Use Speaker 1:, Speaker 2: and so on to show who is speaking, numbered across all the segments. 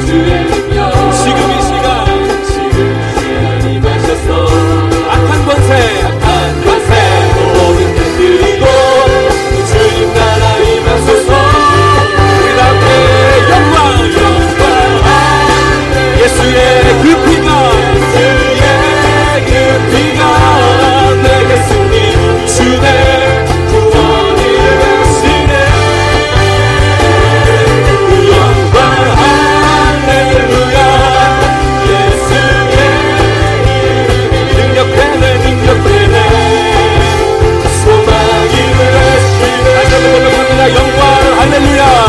Speaker 1: 주의 영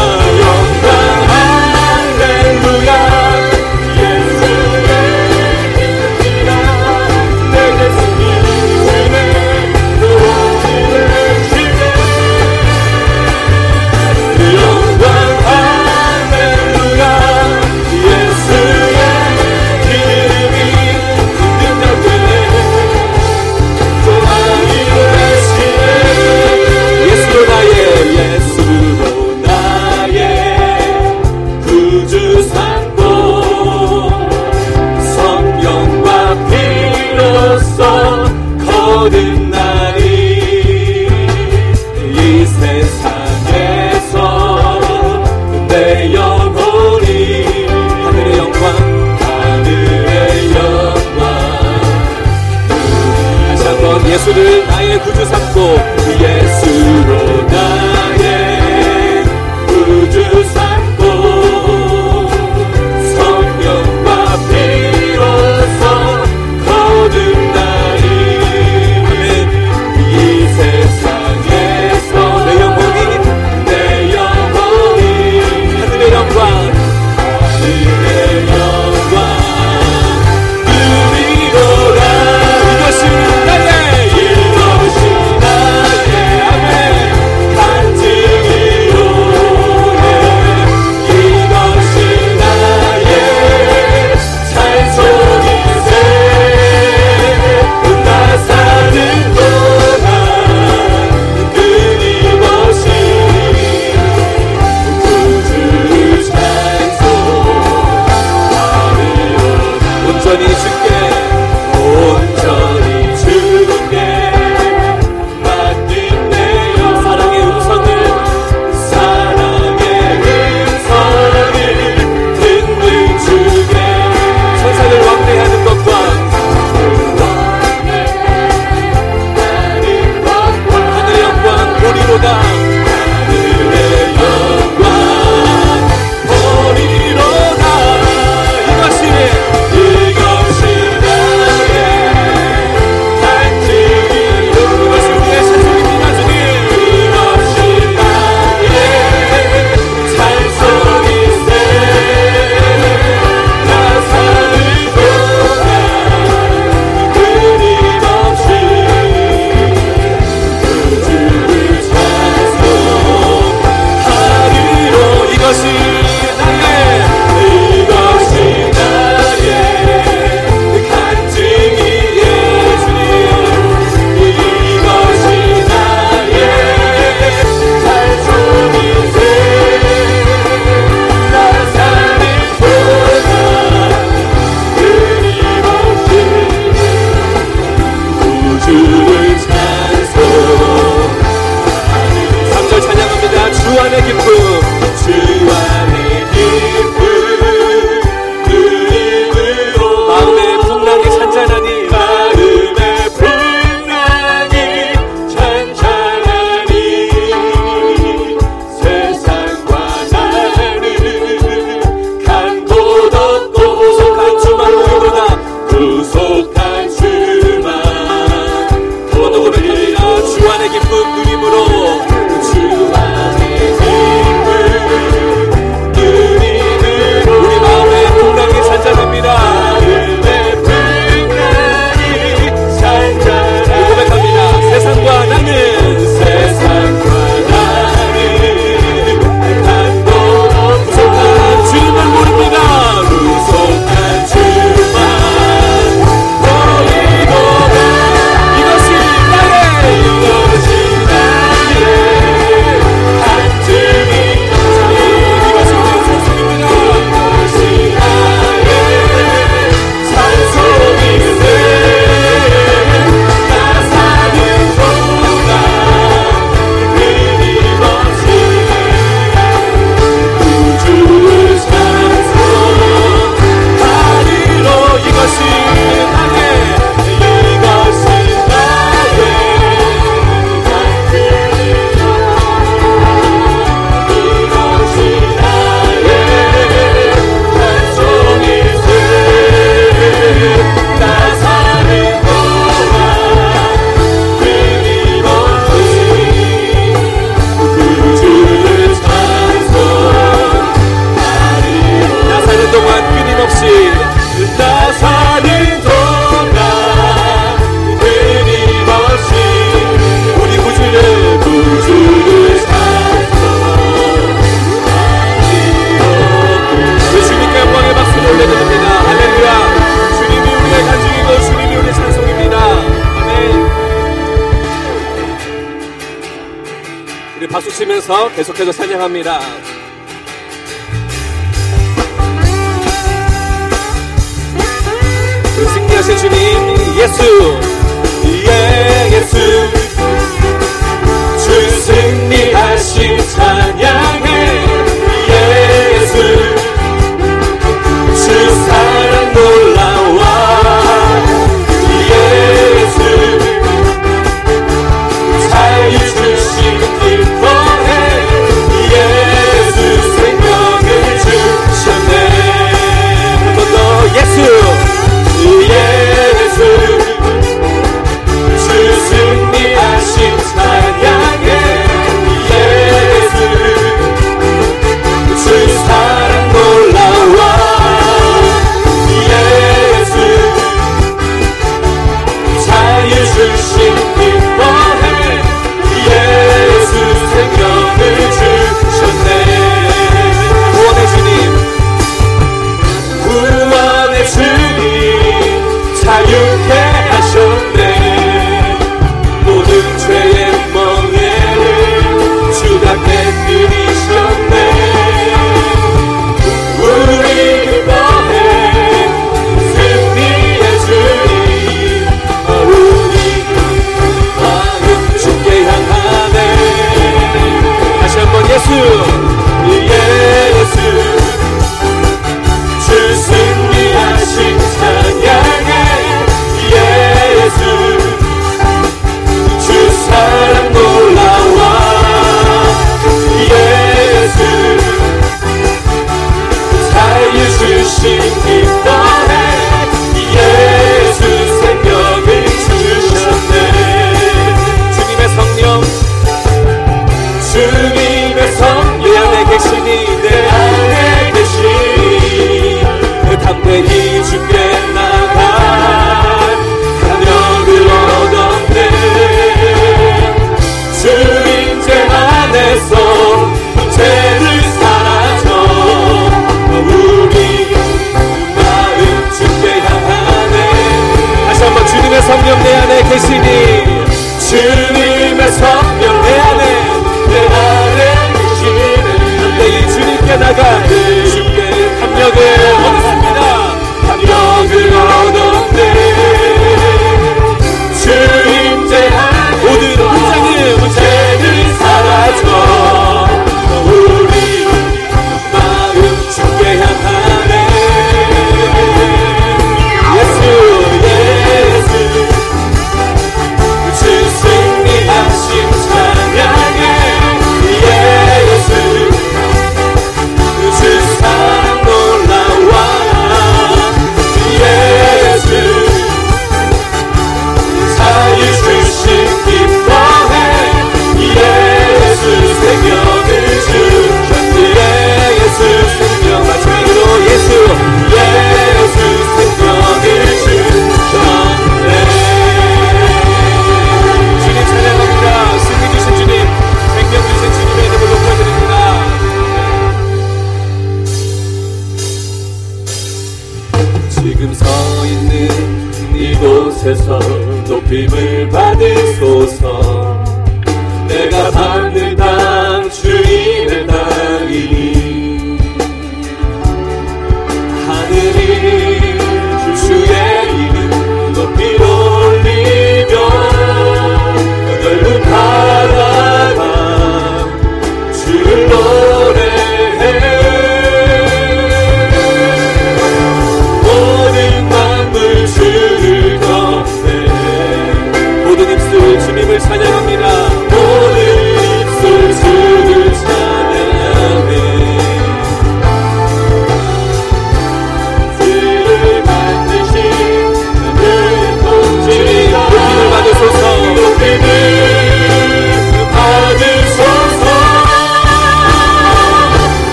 Speaker 1: 계속해서 찬양합니다. 승리하신 주님 예수. 예 예수. 주 승리하신 찬양.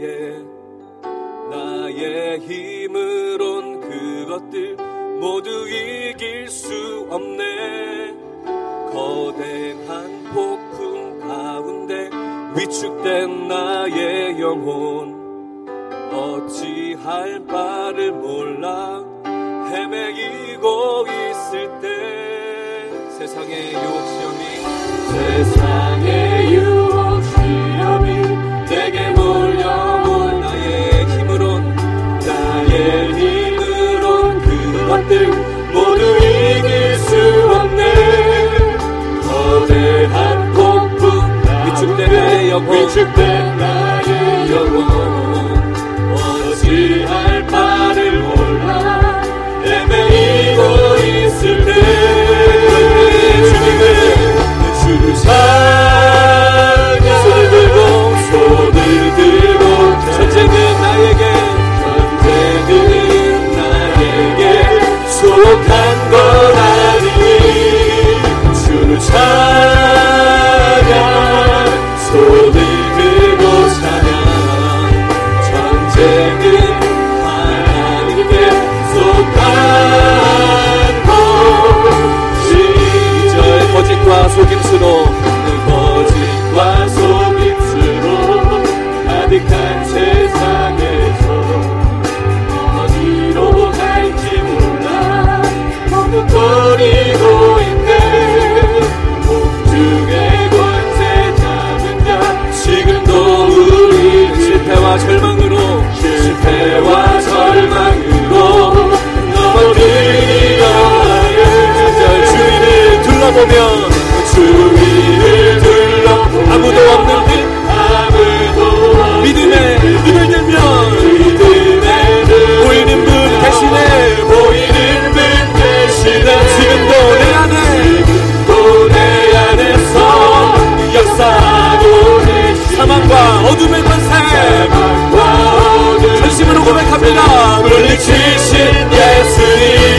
Speaker 1: 때에 나의 힘으론 그것들 모두 이길 수 없네. 거대한 폭풍 가운데 위축된 나의 영혼 어찌할 바를 몰라 헤매이고 있을 때. 세상의 시험이 세상의 나의 영혼 위축된 나의 영혼 어찌할 바를 몰라. 헤매이고 있을 때 주님은 주를 찬양 손을 들고 손을 들고 전쟁은 나에게 전쟁은 나에게 속한 보면 주위를 둘러보면 아무도 없는 듯 아무도 믿음에 눈을 들면 믿음에 보이는 분 대신에 보이는 분 대신에 지금도 내 안에 지금도 내 안에서 역사하고 계신 사망과 어둠의 권세 전심으로 고백합니다. 물리치신 예수님